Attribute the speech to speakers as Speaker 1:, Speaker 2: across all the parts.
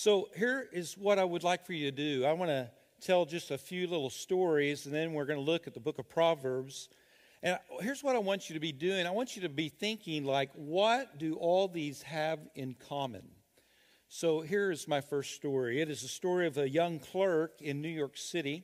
Speaker 1: So, here is what I would like for you to do. I want to tell just a few little stories, and then we're going to look at the book of Proverbs. And here's what I want you to be doing I want you to be thinking, like, what do all these have in common? So, here is my first story. It is a story of a young clerk in New York City.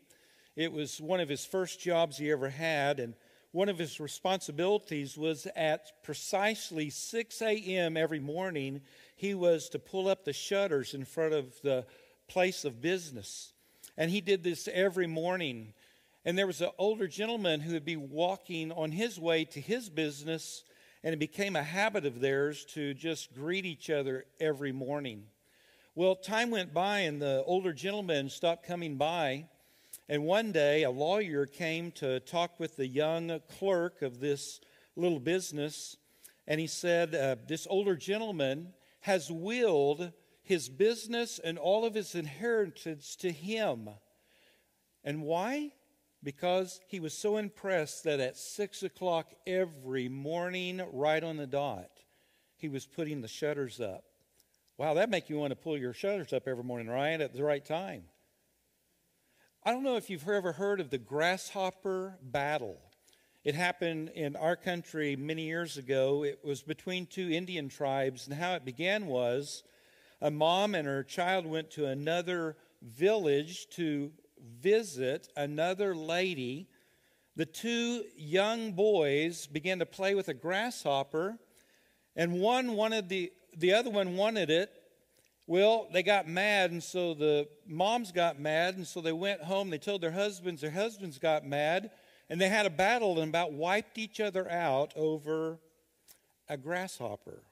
Speaker 1: It was one of his first jobs he ever had, and one of his responsibilities was at precisely 6 a.m. every morning, he was to pull up the shutters in front of the place of business. And he did this every morning. And there was an older gentleman who would be walking on his way to his business, and it became a habit of theirs to just greet each other every morning. Well, time went by, and the older gentleman stopped coming by. And one day, a lawyer came to talk with the young clerk of this little business, and he said, uh, This older gentleman has willed his business and all of his inheritance to him. And why? Because he was so impressed that at six o'clock every morning, right on the dot, he was putting the shutters up. Wow, that make you want to pull your shutters up every morning, right? At the right time. I don't know if you've ever heard of the grasshopper battle. It happened in our country many years ago. It was between two Indian tribes, and how it began was a mom and her child went to another village to visit another lady. The two young boys began to play with a grasshopper, and one wanted the the other one wanted it. Well, they got mad, and so the moms got mad, and so they went home. They told their husbands. Their husbands got mad, and they had a battle and about wiped each other out over a grasshopper.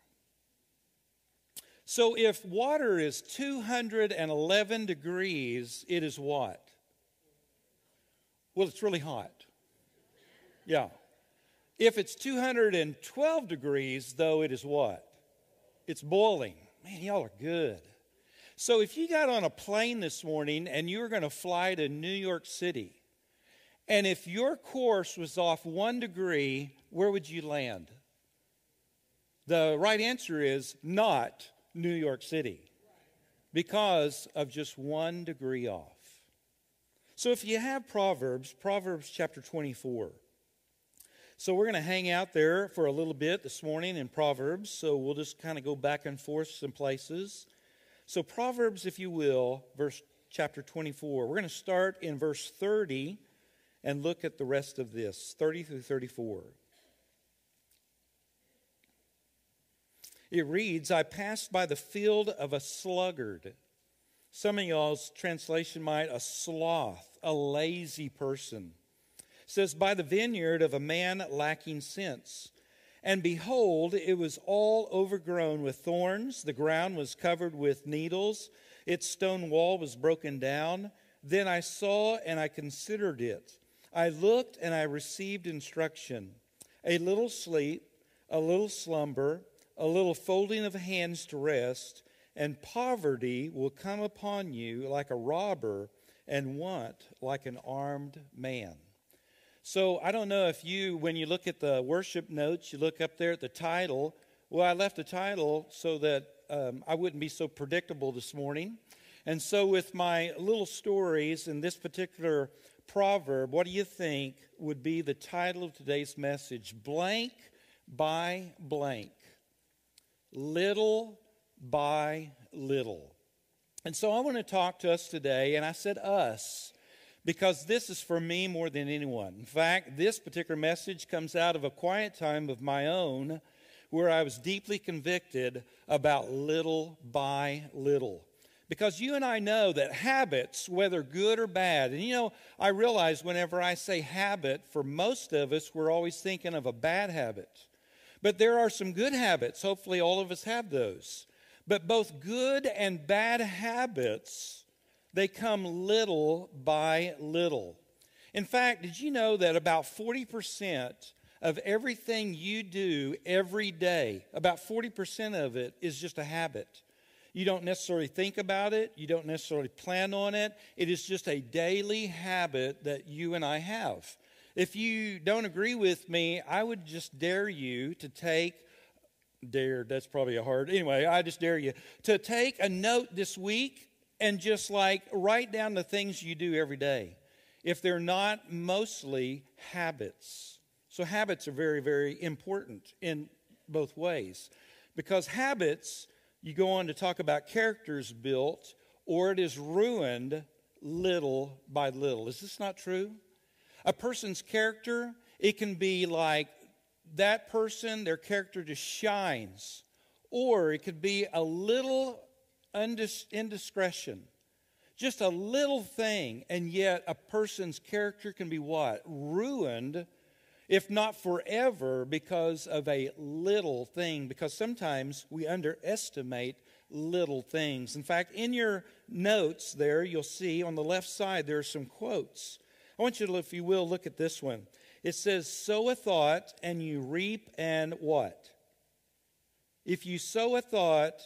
Speaker 1: So if water is 211 degrees, it is what? Well, it's really hot. Yeah. If it's 212 degrees, though, it is what? It's boiling. Man, y'all are good. So if you got on a plane this morning and you were going to fly to New York City, and if your course was off one degree, where would you land? The right answer is not New York City because of just one degree off. So if you have Proverbs, Proverbs chapter 24. So we're going to hang out there for a little bit this morning in Proverbs. So we'll just kind of go back and forth some places. So Proverbs, if you will, verse chapter 24. We're going to start in verse 30 and look at the rest of this 30 through 34. It reads, I passed by the field of a sluggard. Some of y'all's translation might, a sloth, a lazy person. It says, by the vineyard of a man lacking sense. And behold, it was all overgrown with thorns. The ground was covered with needles. Its stone wall was broken down. Then I saw and I considered it. I looked and I received instruction. A little sleep, a little slumber a little folding of hands to rest, and poverty will come upon you like a robber, and want like an armed man. So I don't know if you, when you look at the worship notes, you look up there at the title. Well, I left the title so that um, I wouldn't be so predictable this morning. And so, with my little stories in this particular proverb, what do you think would be the title of today's message? Blank by blank little by little. And so I want to talk to us today, and I said us because this is for me more than anyone. In fact, this particular message comes out of a quiet time of my own where I was deeply convicted about little by little. Because you and I know that habits, whether good or bad, and you know, I realize whenever I say habit, for most of us, we're always thinking of a bad habit. But there are some good habits. Hopefully, all of us have those. But both good and bad habits, they come little by little. In fact, did you know that about 40% of everything you do every day, about 40% of it is just a habit? You don't necessarily think about it, you don't necessarily plan on it. It is just a daily habit that you and I have. If you don't agree with me, I would just dare you to take dare that's probably a hard. Anyway, I just dare you to take a note this week and just like write down the things you do every day. If they're not mostly habits. So, habits are very, very important in both ways. Because habits, you go on to talk about characters built, or it is ruined little by little. Is this not true? A person's character, it can be like that person, their character just shines. Or it could be a little indiscretion, just a little thing, and yet a person's character can be what? Ruined, if not forever, because of a little thing. Because sometimes we underestimate little things. In fact, in your notes there, you'll see on the left side there are some quotes. I want you to, if you will, look at this one. It says, Sow a thought and you reap and what? If you sow a thought,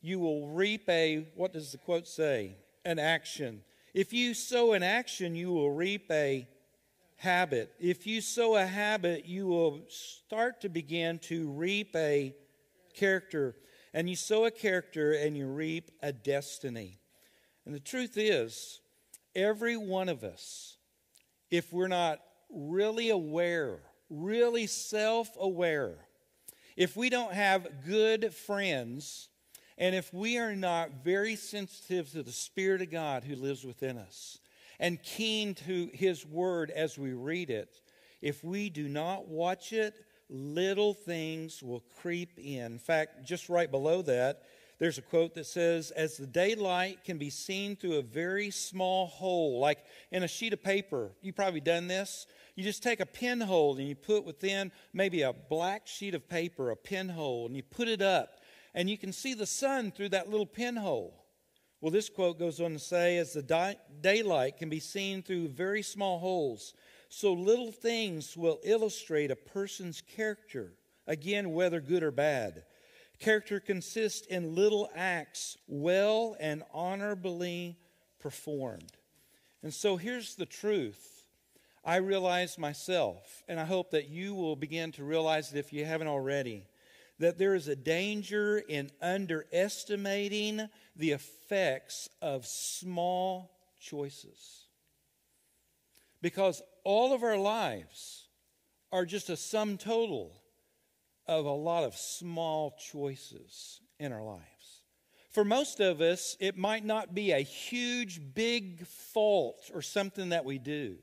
Speaker 1: you will reap a, what does the quote say? An action. If you sow an action, you will reap a habit. If you sow a habit, you will start to begin to reap a character. And you sow a character and you reap a destiny. And the truth is, every one of us, if we're not really aware, really self aware, if we don't have good friends, and if we are not very sensitive to the Spirit of God who lives within us and keen to His Word as we read it, if we do not watch it, little things will creep in. In fact, just right below that, there's a quote that says, As the daylight can be seen through a very small hole, like in a sheet of paper. You've probably done this. You just take a pinhole and you put within maybe a black sheet of paper, a pinhole, and you put it up, and you can see the sun through that little pinhole. Well, this quote goes on to say, As the di- daylight can be seen through very small holes, so little things will illustrate a person's character, again, whether good or bad. Character consists in little acts well and honorably performed. And so here's the truth. I realize myself, and I hope that you will begin to realize it if you haven't already, that there is a danger in underestimating the effects of small choices. Because all of our lives are just a sum total of a lot of small choices in our lives. For most of us, it might not be a huge, big fault or something that we do,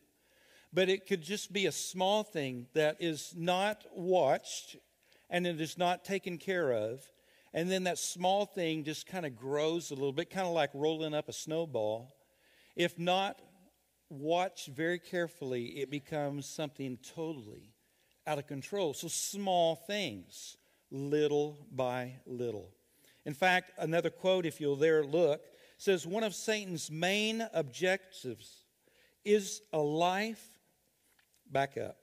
Speaker 1: but it could just be a small thing that is not watched and it is not taken care of. And then that small thing just kind of grows a little bit, kind of like rolling up a snowball. If not watched very carefully, it becomes something totally out of control. So small things, little by little. In fact, another quote, if you'll there look, says one of Satan's main objectives is a life, back up.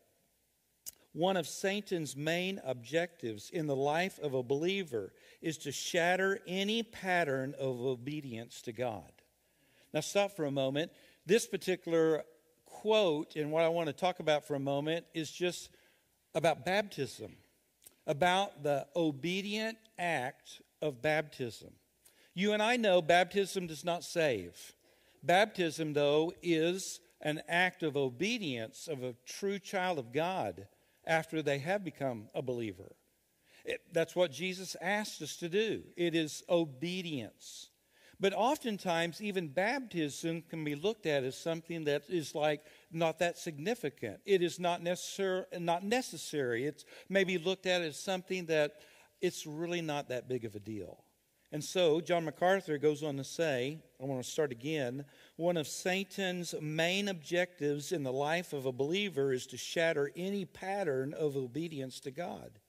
Speaker 1: One of Satan's main objectives in the life of a believer is to shatter any pattern of obedience to God. Now, stop for a moment. This particular quote, and what I want to talk about for a moment, is just about baptism, about the obedient act of baptism. You and I know baptism does not save. Baptism, though, is an act of obedience of a true child of God after they have become a believer. It, that's what Jesus asked us to do. It is obedience. But oftentimes, even baptism can be looked at as something that is like not that significant. It is not, necessar- not necessary. It's maybe looked at as something that it's really not that big of a deal. And so, John MacArthur goes on to say, I want to start again. One of Satan's main objectives in the life of a believer is to shatter any pattern of obedience to God.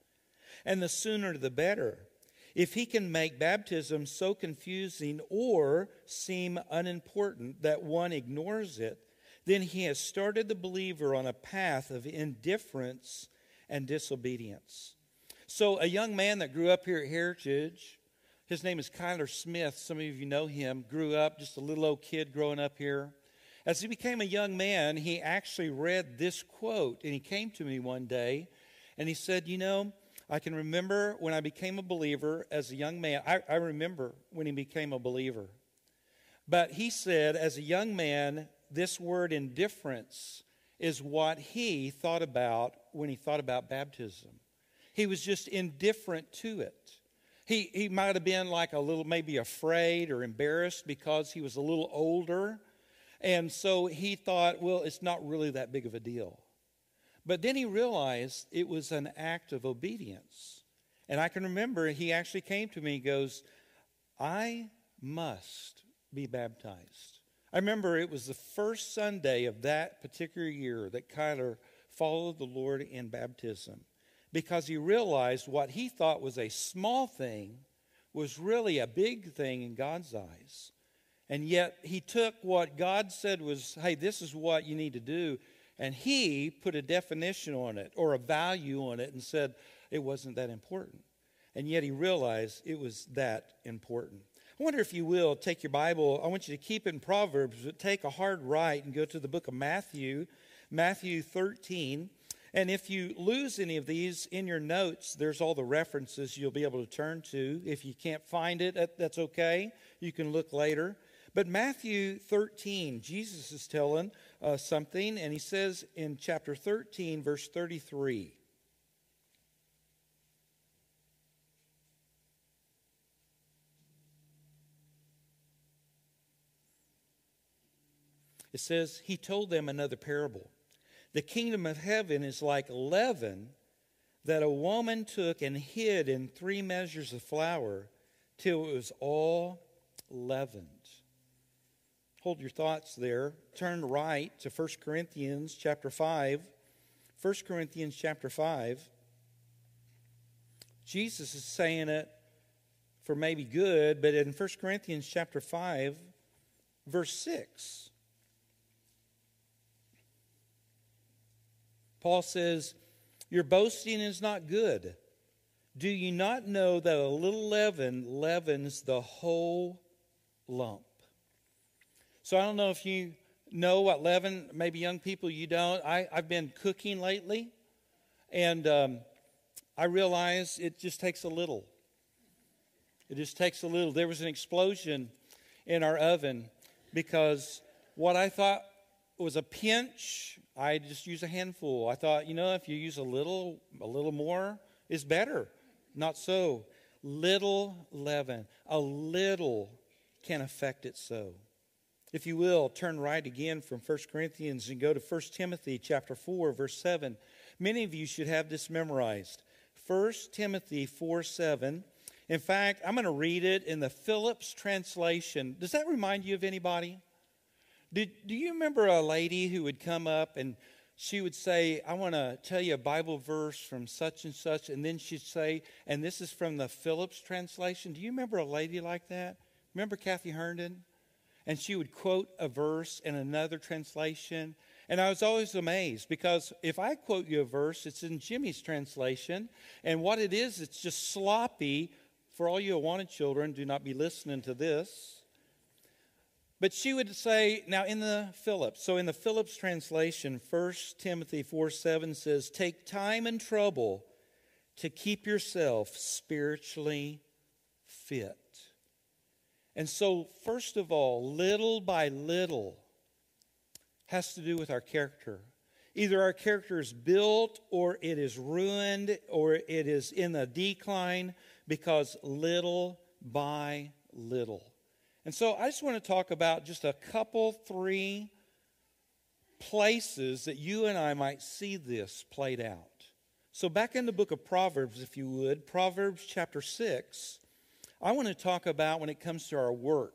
Speaker 1: And the sooner the better. If he can make baptism so confusing or seem unimportant that one ignores it, then he has started the believer on a path of indifference and disobedience. So, a young man that grew up here at Heritage, his name is Kyler Smith. Some of you know him, grew up just a little old kid growing up here. As he became a young man, he actually read this quote, and he came to me one day and he said, You know, I can remember when I became a believer as a young man. I, I remember when he became a believer. But he said, as a young man, this word indifference is what he thought about when he thought about baptism. He was just indifferent to it. He, he might have been like a little, maybe afraid or embarrassed because he was a little older. And so he thought, well, it's not really that big of a deal. But then he realized it was an act of obedience. And I can remember he actually came to me and goes, I must be baptized. I remember it was the first Sunday of that particular year that Kyler followed the Lord in baptism because he realized what he thought was a small thing was really a big thing in God's eyes. And yet he took what God said was, hey, this is what you need to do, and he put a definition on it or a value on it and said it wasn't that important. And yet he realized it was that important. I wonder if you will take your Bible. I want you to keep in Proverbs, but take a hard right and go to the book of Matthew, Matthew 13. And if you lose any of these in your notes, there's all the references you'll be able to turn to. If you can't find it, that's okay. You can look later. But Matthew 13, Jesus is telling uh, something, and he says in chapter 13, verse 33. It says, He told them another parable. The kingdom of heaven is like leaven that a woman took and hid in three measures of flour till it was all leavened. Hold your thoughts there. Turn right to 1 Corinthians chapter 5. 1 Corinthians chapter 5. Jesus is saying it for maybe good, but in 1 Corinthians chapter 5, verse 6, Paul says, Your boasting is not good. Do you not know that a little leaven leavens the whole lump? So I don't know if you know what leaven, maybe young people, you don't. I, I've been cooking lately, and um, I realize it just takes a little. It just takes a little. There was an explosion in our oven because what I thought was a pinch, I just use a handful. I thought, you know, if you use a little, a little more is better. Not so. Little leaven, a little can affect it so. If you will, turn right again from 1 Corinthians and go to 1 Timothy chapter 4 verse 7. Many of you should have this memorized. 1 Timothy 4 7. In fact, I'm going to read it in the Phillips translation. Does that remind you of anybody? Did, do you remember a lady who would come up and she would say, I want to tell you a Bible verse from such and such, and then she'd say, and this is from the Phillips translation. Do you remember a lady like that? Remember Kathy Herndon? and she would quote a verse in another translation. And I was always amazed because if I quote you a verse, it's in Jimmy's translation. And what it is, it's just sloppy. For all you wanted children, do not be listening to this. But she would say, now in the Phillips, so in the Phillips translation, 1 Timothy 4 7 says, Take time and trouble to keep yourself spiritually fit. And so, first of all, little by little has to do with our character. Either our character is built or it is ruined or it is in a decline because little by little. And so I just want to talk about just a couple, three places that you and I might see this played out. So, back in the book of Proverbs, if you would, Proverbs chapter 6, I want to talk about when it comes to our work.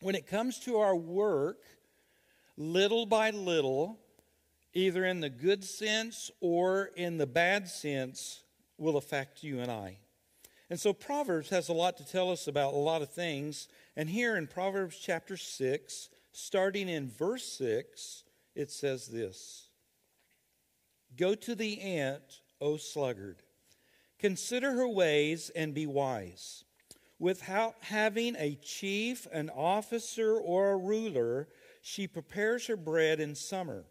Speaker 1: When it comes to our work, little by little, either in the good sense or in the bad sense, will affect you and I. And so Proverbs has a lot to tell us about a lot of things. And here in Proverbs chapter 6, starting in verse 6, it says this Go to the ant, O sluggard. Consider her ways and be wise. Without having a chief, an officer, or a ruler, she prepares her bread in summer,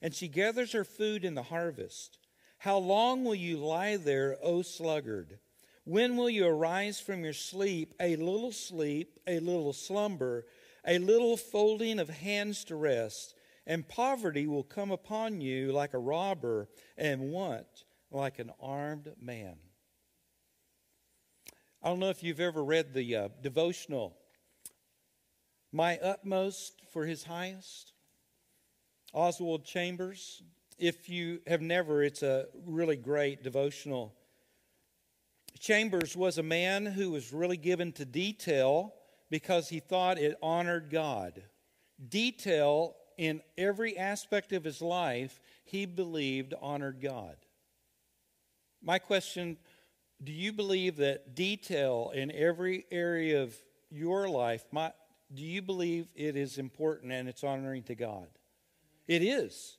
Speaker 1: and she gathers her food in the harvest. How long will you lie there, O sluggard? When will you arise from your sleep? A little sleep, a little slumber, a little folding of hands to rest, and poverty will come upon you like a robber, and want like an armed man. I don't know if you've ever read the uh, devotional, My Utmost for His Highest, Oswald Chambers. If you have never, it's a really great devotional. Chambers was a man who was really given to detail because he thought it honored God. Detail in every aspect of his life, he believed honored God. My question do you believe that detail in every area of your life, my, do you believe it is important and it's honoring to God? It is.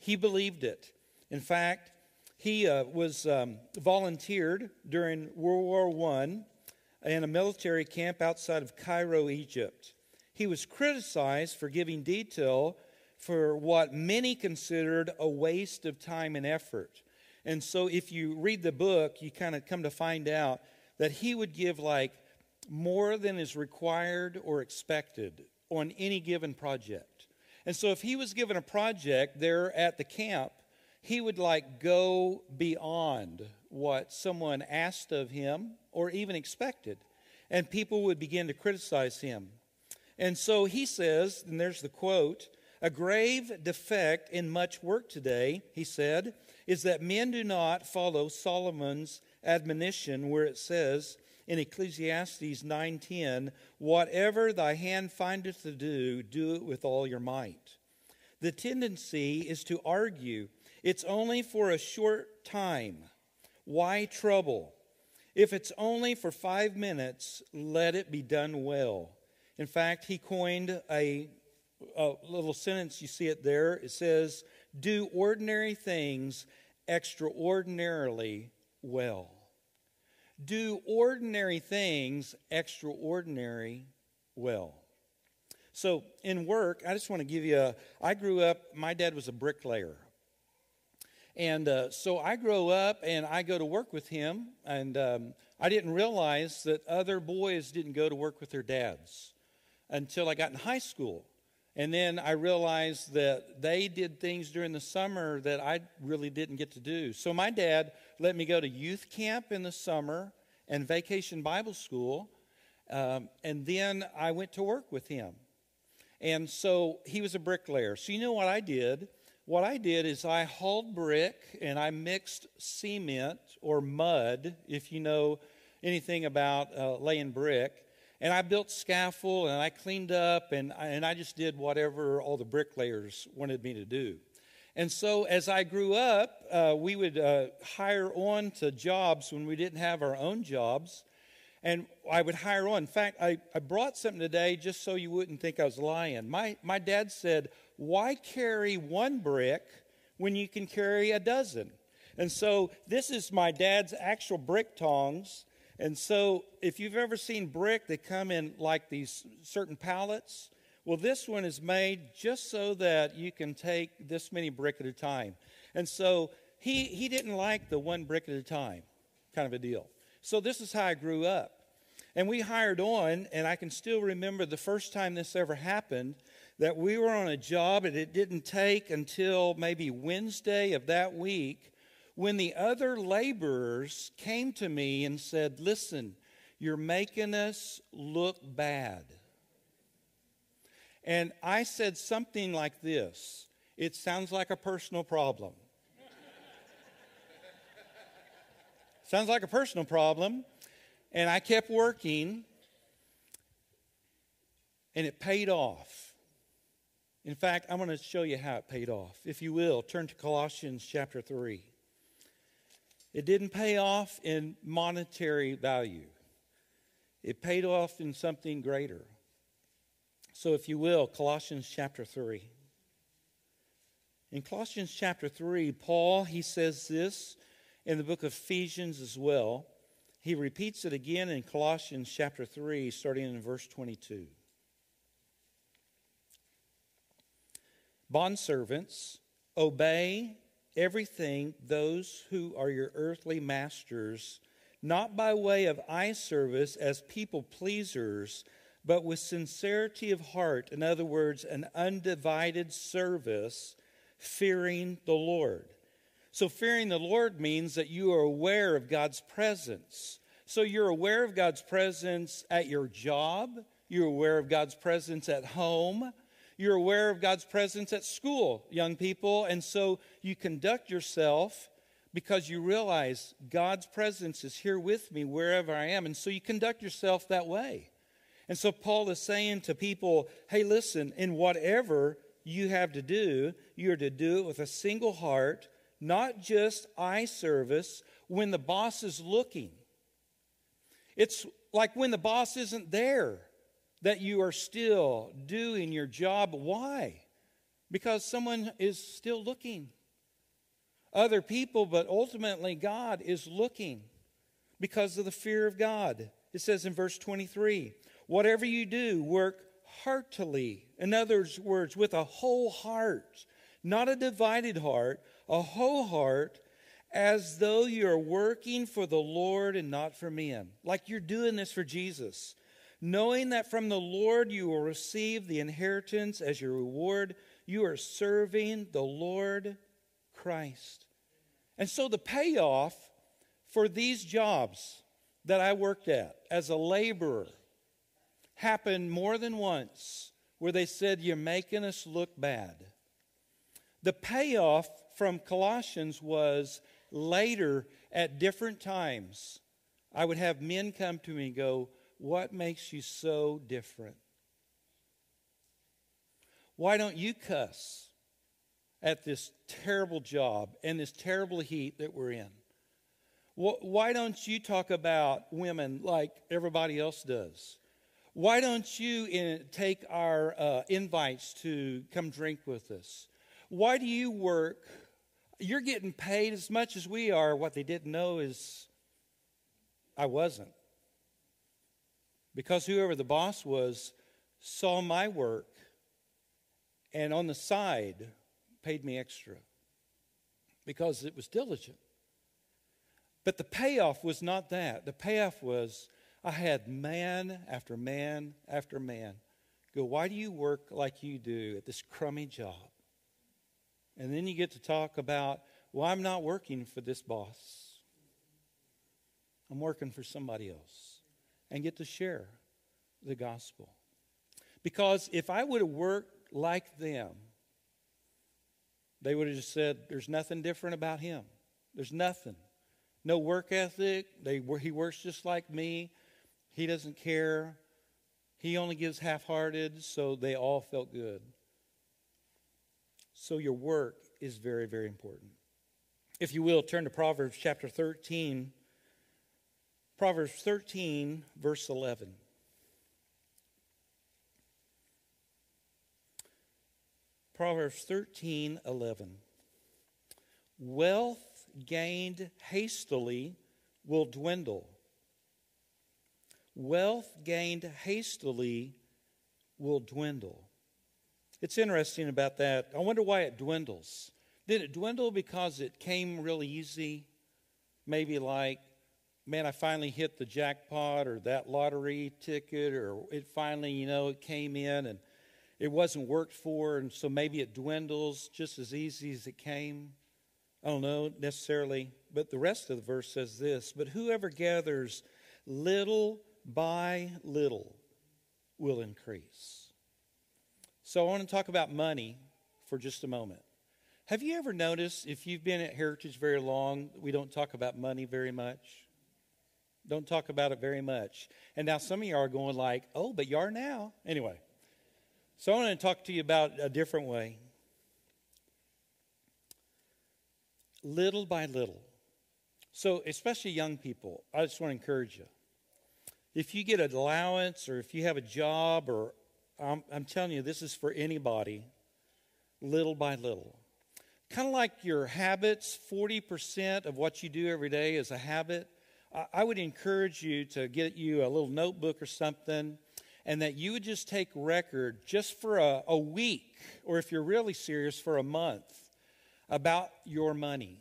Speaker 1: He believed it. In fact, he uh, was um, volunteered during World War I in a military camp outside of Cairo, Egypt. He was criticized for giving detail for what many considered a waste of time and effort. And so, if you read the book, you kind of come to find out that he would give like more than is required or expected on any given project. And so, if he was given a project there at the camp, he would like go beyond what someone asked of him or even expected. And people would begin to criticize him. And so he says, and there's the quote a grave defect in much work today, he said, is that men do not follow Solomon's admonition where it says in Ecclesiastes 9:10, "Whatever thy hand findeth to do, do it with all your might." The tendency is to argue, it's only for a short time. Why trouble? If it's only for 5 minutes, let it be done well. In fact, he coined a, a little sentence, you see it there. It says, Do ordinary things extraordinarily well. Do ordinary things extraordinary well. So, in work, I just want to give you a. I grew up, my dad was a bricklayer. And uh, so I grow up and I go to work with him, and um, I didn't realize that other boys didn't go to work with their dads until I got in high school. And then I realized that they did things during the summer that I really didn't get to do. So my dad let me go to youth camp in the summer and vacation Bible school. Um, and then I went to work with him. And so he was a bricklayer. So you know what I did? What I did is I hauled brick and I mixed cement or mud, if you know anything about uh, laying brick and I built scaffold and I cleaned up and I, and I just did whatever all the bricklayers wanted me to do. And so as I grew up, uh, we would uh, hire on to jobs when we didn't have our own jobs. And I would hire on. In fact, I, I brought something today just so you wouldn't think I was lying. My, my dad said, Why carry one brick when you can carry a dozen? And so this is my dad's actual brick tongs and so, if you've ever seen brick, they come in like these certain pallets. Well, this one is made just so that you can take this many brick at a time. And so, he, he didn't like the one brick at a time kind of a deal. So, this is how I grew up. And we hired on, and I can still remember the first time this ever happened that we were on a job, and it didn't take until maybe Wednesday of that week when the other laborers came to me and said, Listen, you're making us look bad. And I said something like this It sounds like a personal problem. sounds like a personal problem. And I kept working, and it paid off. In fact, I'm going to show you how it paid off. If you will, turn to Colossians chapter 3. It didn't pay off in monetary value, it paid off in something greater. So, if you will, Colossians chapter 3. In Colossians chapter 3, Paul, he says this in the book of Ephesians as well. He repeats it again in Colossians chapter 3, starting in verse 22. Bondservants, obey everything those who are your earthly masters, not by way of eye service as people pleasers, but with sincerity of heart. In other words, an undivided service, fearing the Lord. So, fearing the Lord means that you are aware of God's presence. So, you're aware of God's presence at your job, you're aware of God's presence at home, you're aware of God's presence at school, young people, and so you conduct yourself because you realize God's presence is here with me wherever I am. And so you conduct yourself that way. And so Paul is saying to people, hey, listen, in whatever you have to do, you're to do it with a single heart, not just eye service when the boss is looking. It's like when the boss isn't there that you are still doing your job. Why? Because someone is still looking. Other people, but ultimately God is looking because of the fear of God. It says in verse 23 whatever you do, work heartily. In other words, with a whole heart, not a divided heart, a whole heart, as though you're working for the Lord and not for men. Like you're doing this for Jesus knowing that from the Lord you will receive the inheritance as your reward. You are serving the Lord Christ. And so the payoff for these jobs that I worked at as a laborer happened more than once where they said, You're making us look bad. The payoff from Colossians was later at different times, I would have men come to me and go, what makes you so different? Why don't you cuss at this terrible job and this terrible heat that we're in? Why don't you talk about women like everybody else does? Why don't you take our uh, invites to come drink with us? Why do you work? You're getting paid as much as we are. What they didn't know is I wasn't because whoever the boss was saw my work and on the side paid me extra because it was diligent. But the payoff was not that. The payoff was I had man after man after man go, Why do you work like you do at this crummy job? And then you get to talk about, Well, I'm not working for this boss, I'm working for somebody else and get to share the gospel. Because if I would have worked like them, they would have just said, There's nothing different about him. There's nothing. No work ethic. They, he works just like me. He doesn't care. He only gives half hearted, so they all felt good. So your work is very, very important. If you will, turn to Proverbs chapter 13. Proverbs 13, verse 11. Proverbs 13, 11. Wealth gained hastily will dwindle. Wealth gained hastily will dwindle. It's interesting about that. I wonder why it dwindles. Did it dwindle because it came really easy? Maybe like man, I finally hit the jackpot or that lottery ticket, or it finally, you know, it came in and it wasn't worked for, and so maybe it dwindles just as easy as it came. I don't know necessarily, but the rest of the verse says this But whoever gathers little by little will increase. So I want to talk about money for just a moment. Have you ever noticed, if you've been at Heritage very long, we don't talk about money very much? Don't talk about it very much. And now some of you are going like, oh, but you are now. Anyway, so I want to talk to you about a different way. Little by little. So, especially young people, I just want to encourage you. If you get an allowance or if you have a job, or I'm, I'm telling you, this is for anybody, little by little. Kind of like your habits, 40% of what you do every day is a habit I would encourage you to get you a little notebook or something and that you would just take record just for a, a week, or if you're really serious, for a month, about your money.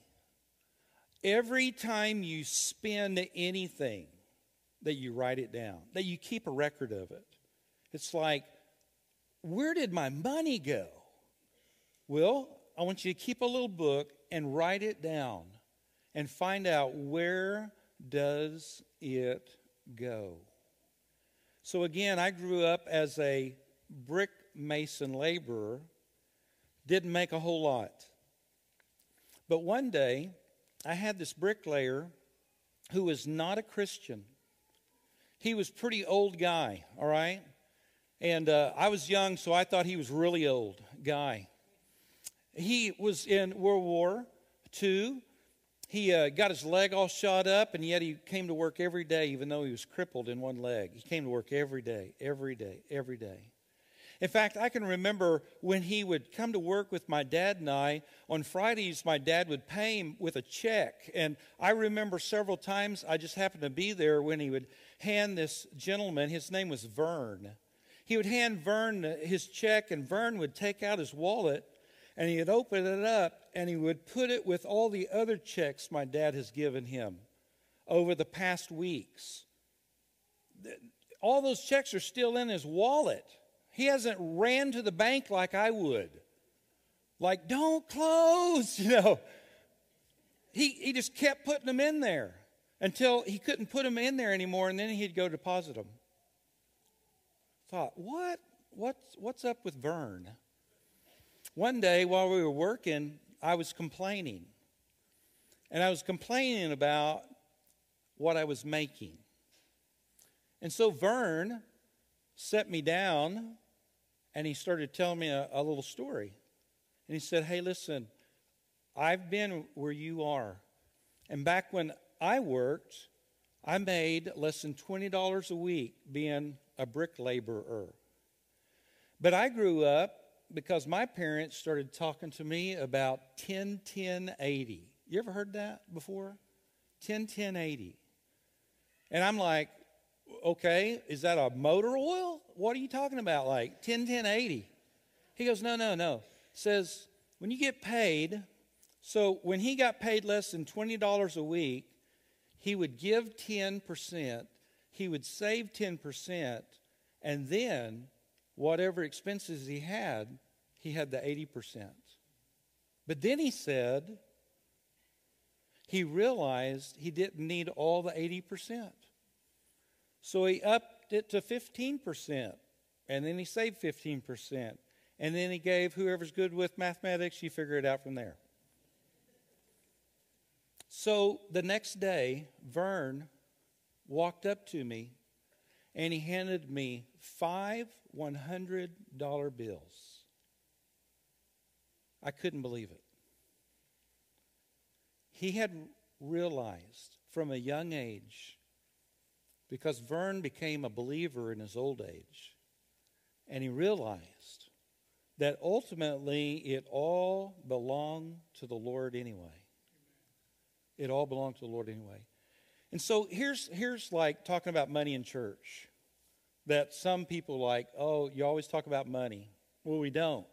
Speaker 1: Every time you spend anything, that you write it down, that you keep a record of it. It's like, where did my money go? Well, I want you to keep a little book and write it down and find out where does it go. So again, I grew up as a brick mason laborer, didn't make a whole lot. But one day, I had this bricklayer who was not a Christian. He was pretty old guy, all right? And uh, I was young, so I thought he was really old guy. He was in World War II. He uh, got his leg all shot up, and yet he came to work every day, even though he was crippled in one leg. He came to work every day, every day, every day. In fact, I can remember when he would come to work with my dad and I. On Fridays, my dad would pay him with a check. And I remember several times I just happened to be there when he would hand this gentleman, his name was Vern. He would hand Vern his check, and Vern would take out his wallet and he would open it up and he would put it with all the other checks my dad has given him over the past weeks. All those checks are still in his wallet. He hasn't ran to the bank like I would. Like, don't close, you know. He, he just kept putting them in there until he couldn't put them in there anymore, and then he'd go deposit them. Thought, what? What's, what's up with Vern? One day while we were working, I was complaining. And I was complaining about what I was making. And so Vern set me down and he started telling me a, a little story. And he said, Hey, listen, I've been where you are. And back when I worked, I made less than $20 a week being a brick laborer. But I grew up because my parents started talking to me about 10 10 80. You ever heard that before? 10 10 80. And I'm like, okay, is that a motor oil? What are you talking about? Like 10 10 80. He goes, no, no, no. Says, when you get paid, so when he got paid less than $20 a week, he would give 10%, he would save 10%, and then whatever expenses he had, he had the 80%. But then he said he realized he didn't need all the 80%. So he upped it to 15%, and then he saved 15%. And then he gave whoever's good with mathematics, you figure it out from there. So the next day, Vern walked up to me and he handed me five $100 bills. I couldn't believe it. He had realized from a young age, because Vern became a believer in his old age, and he realized that ultimately it all belonged to the Lord anyway. It all belonged to the Lord anyway. And so here's, here's like talking about money in church that some people like, oh, you always talk about money. Well, we don't.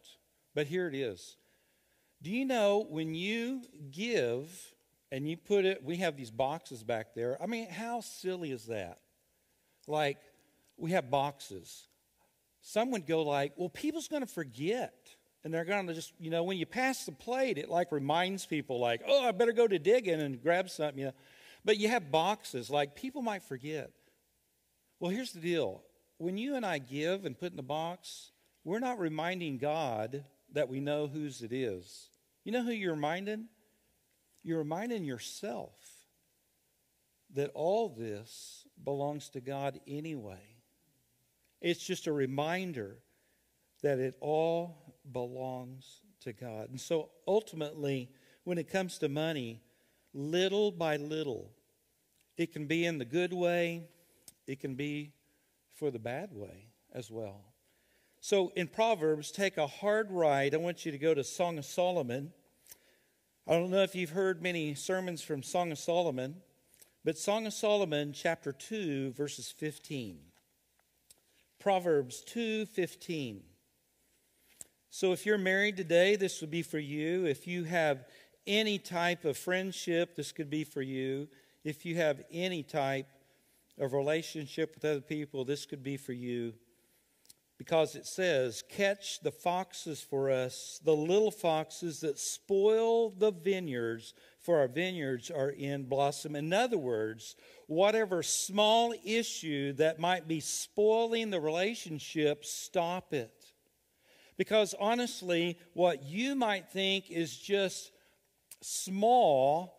Speaker 1: But here it is. Do you know when you give and you put it, we have these boxes back there. I mean, how silly is that? Like, we have boxes. Some would go like, well, people's going to forget. And they're going to just, you know, when you pass the plate, it like reminds people, like, oh, I better go to digging and grab something, you know. But you have boxes, like people might forget. Well, here's the deal when you and I give and put in the box, we're not reminding God that we know whose it is. You know who you're reminding? You're reminding yourself that all this belongs to God anyway. It's just a reminder that it all belongs to God. And so ultimately, when it comes to money, little by little, it can be in the good way, it can be for the bad way as well. So in Proverbs, take a hard ride. I want you to go to Song of Solomon. I don't know if you've heard many sermons from Song of Solomon, but Song of Solomon, chapter 2, verses 15. Proverbs 2:15. So if you're married today, this would be for you. If you have any type of friendship, this could be for you. If you have any type of relationship with other people, this could be for you. Because it says, Catch the foxes for us, the little foxes that spoil the vineyards, for our vineyards are in blossom. In other words, whatever small issue that might be spoiling the relationship, stop it. Because honestly, what you might think is just small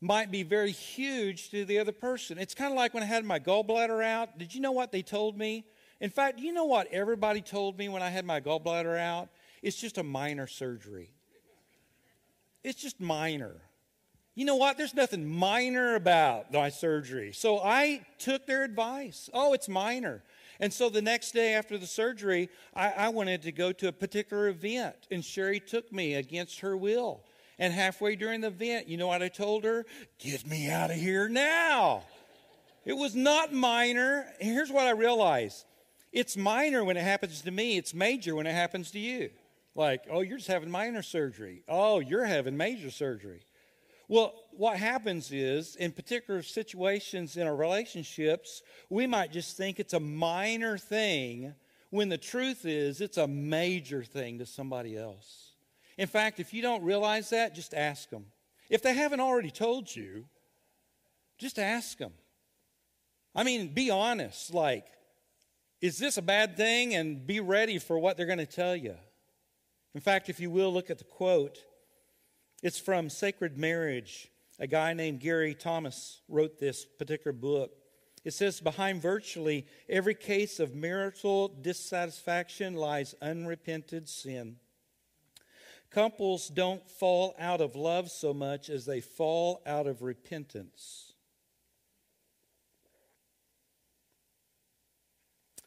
Speaker 1: might be very huge to the other person. It's kind of like when I had my gallbladder out. Did you know what they told me? In fact, you know what everybody told me when I had my gallbladder out? It's just a minor surgery. It's just minor. You know what? There's nothing minor about my surgery. So I took their advice. Oh, it's minor. And so the next day after the surgery, I, I wanted to go to a particular event, and Sherry took me against her will. And halfway during the event, you know what I told her? Get me out of here now. It was not minor. here's what I realized it's minor when it happens to me, it's major when it happens to you. Like, oh, you're just having minor surgery. Oh, you're having major surgery. Well, what happens is, in particular situations in our relationships, we might just think it's a minor thing when the truth is it's a major thing to somebody else. In fact, if you don't realize that, just ask them. If they haven't already told you, just ask them. I mean, be honest. Like, is this a bad thing? And be ready for what they're going to tell you. In fact, if you will, look at the quote. It's from Sacred Marriage. A guy named Gary Thomas wrote this particular book. It says, Behind virtually every case of marital dissatisfaction lies unrepented sin. Couples don't fall out of love so much as they fall out of repentance.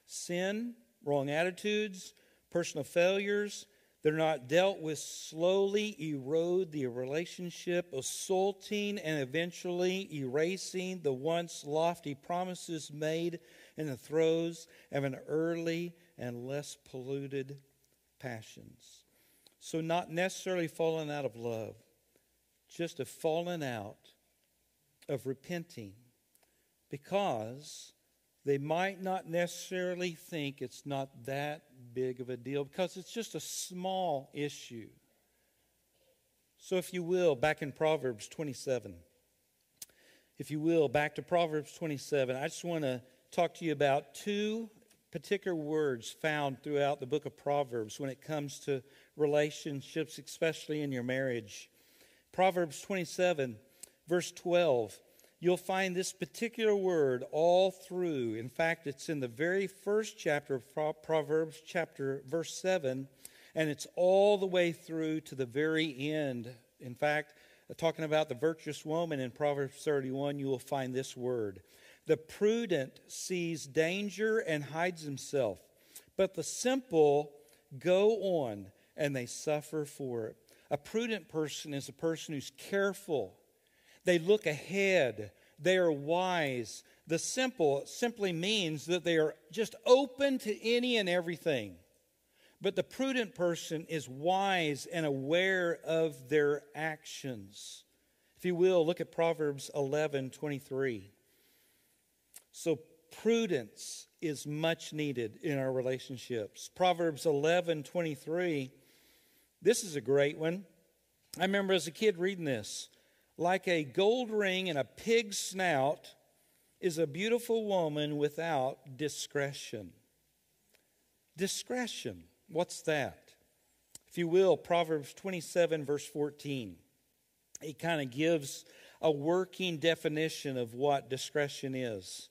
Speaker 1: Sin, wrong attitudes, personal failures, they're not dealt with slowly erode the relationship, assaulting and eventually erasing the once lofty promises made in the throes of an early and less polluted passions. So, not necessarily falling out of love, just a falling out of repenting. Because they might not necessarily think it's not that big of a deal because it's just a small issue. So, if you will, back in Proverbs 27, if you will, back to Proverbs 27, I just want to talk to you about two particular words found throughout the book of Proverbs when it comes to relationships, especially in your marriage. Proverbs 27, verse 12 you'll find this particular word all through. In fact, it's in the very first chapter of Proverbs, chapter verse 7, and it's all the way through to the very end. In fact, talking about the virtuous woman in Proverbs 31, you will find this word. The prudent sees danger and hides himself, but the simple go on and they suffer for it. A prudent person is a person who's careful they look ahead. They are wise. The simple simply means that they are just open to any and everything. But the prudent person is wise and aware of their actions. If you will, look at Proverbs 11 23. So, prudence is much needed in our relationships. Proverbs 11 23. This is a great one. I remember as a kid reading this. Like a gold ring in a pig's snout is a beautiful woman without discretion. Discretion, what's that? If you will, Proverbs 27, verse 14. It kind of gives a working definition of what discretion is.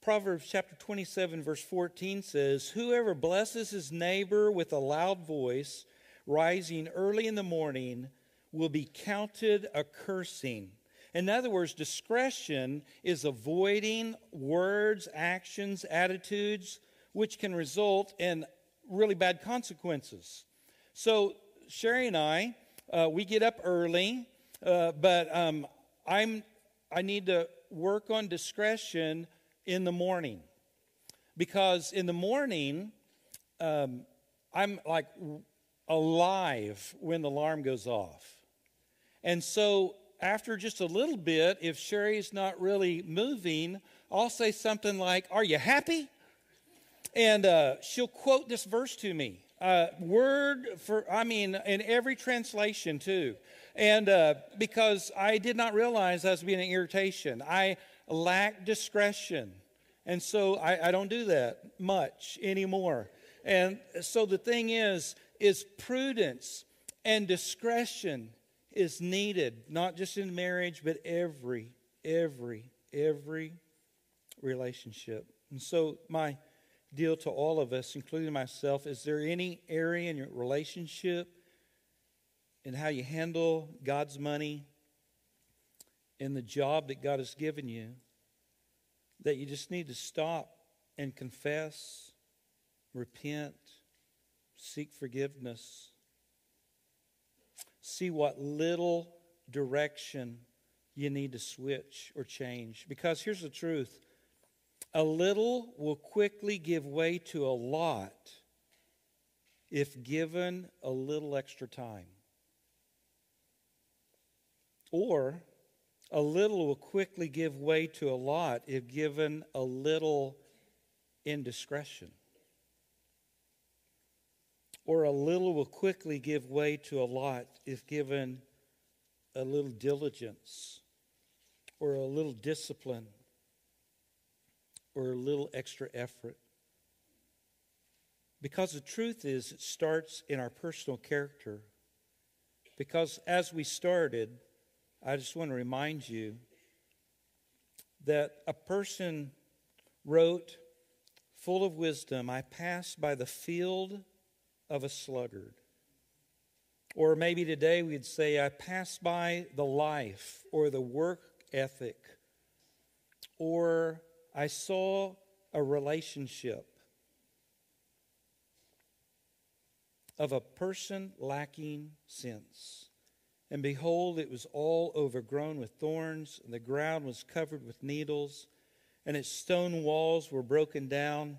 Speaker 1: Proverbs chapter 27, verse 14 says, Whoever blesses his neighbor with a loud voice, rising early in the morning, will be counted a cursing. In other words, discretion is avoiding words, actions, attitudes which can result in really bad consequences. So, Sherry and I, uh, we get up early, uh, but um, I'm, I need to work on discretion in the morning. Because in the morning, um, I'm like alive when the alarm goes off. And so after just a little bit, if Sherry's not really moving, I'll say something like, Are you happy? And uh, she'll quote this verse to me. Uh, word for, I mean, in every translation too. And uh, because I did not realize I was being an irritation, I lack discretion. And so I, I don't do that much anymore. And so the thing is, is prudence and discretion is needed, not just in marriage, but every, every, every relationship. And so, my deal to all of us, including myself, is there any area in your relationship in how you handle God's money in the job that God has given you that you just need to stop and confess, repent, seek forgiveness? see what little direction you need to switch or change. Because here's the truth a little will quickly give way to a lot if given a little extra time. Or a little will quickly give way to a lot if given a little indiscretion or a little will quickly give way to a lot if given a little diligence or a little discipline or a little extra effort. Because the truth is, it starts in our personal character. Because as we started, I just want to remind you that a person wrote, full of wisdom, I passed by the field of a sluggard. Or maybe today we'd say, I passed by the life or the work ethic, or I saw a relationship of a person lacking sense. And behold, it was all overgrown with thorns, and the ground was covered with needles, and its stone walls were broken down.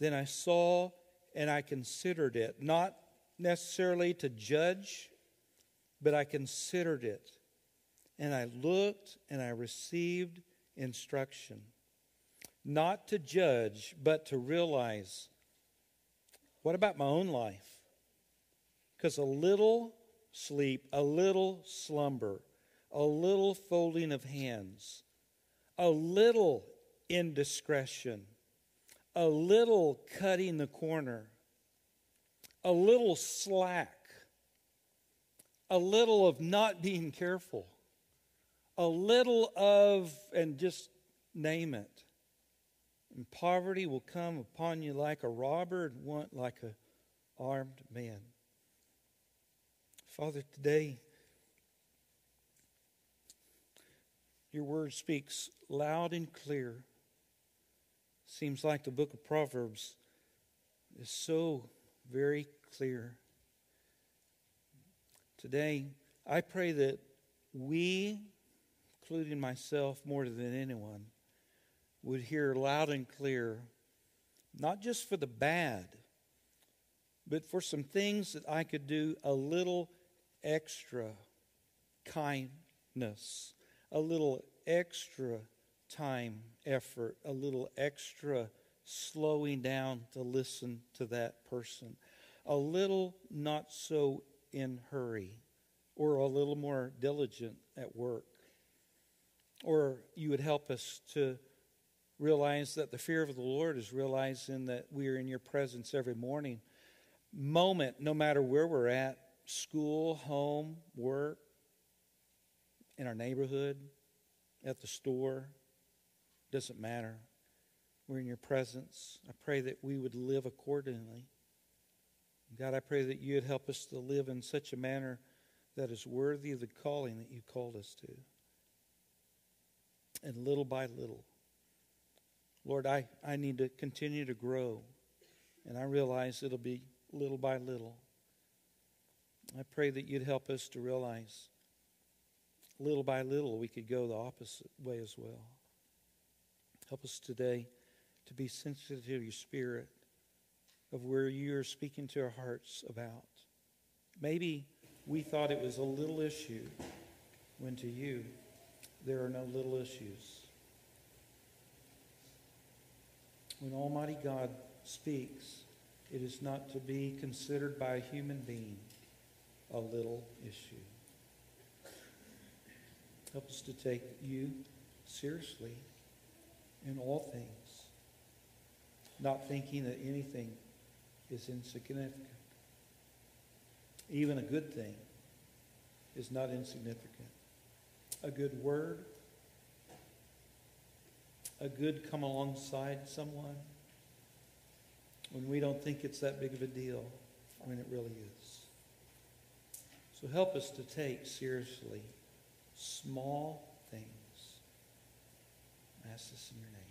Speaker 1: Then I saw and I considered it, not necessarily to judge, but I considered it. And I looked and I received instruction. Not to judge, but to realize what about my own life? Because a little sleep, a little slumber, a little folding of hands, a little indiscretion a little cutting the corner, a little slack, a little of not being careful, a little of, and just name it. And poverty will come upon you like a robber and want like a armed man. Father, today your word speaks loud and clear Seems like the book of Proverbs is so very clear. Today, I pray that we, including myself more than anyone, would hear loud and clear, not just for the bad, but for some things that I could do a little extra kindness, a little extra time, effort, a little extra slowing down to listen to that person, a little not so in hurry, or a little more diligent at work. Or you would help us to realize that the fear of the Lord is realizing that we are in your presence every morning, moment, no matter where we're at school, home, work, in our neighborhood, at the store, doesn't matter. We're in your presence. I pray that we would live accordingly. God, I pray that you would help us to live in such a manner that is worthy of the calling that you called us to. And little by little, Lord, I, I need to continue to grow. And I realize it'll be little by little. I pray that you'd help us to realize little by little we could go the opposite way as well. Help us today to be sensitive to your spirit, of where you're speaking to our hearts about. Maybe we thought it was a little issue when to you there are no little issues. When Almighty God speaks, it is not to be considered by a human being a little issue. Help us to take you seriously in all things, not thinking that anything is insignificant. Even a good thing is not insignificant. A good word, a good come alongside someone when we don't think it's that big of a deal, when it really is. So help us to take seriously small. I ask this in your name.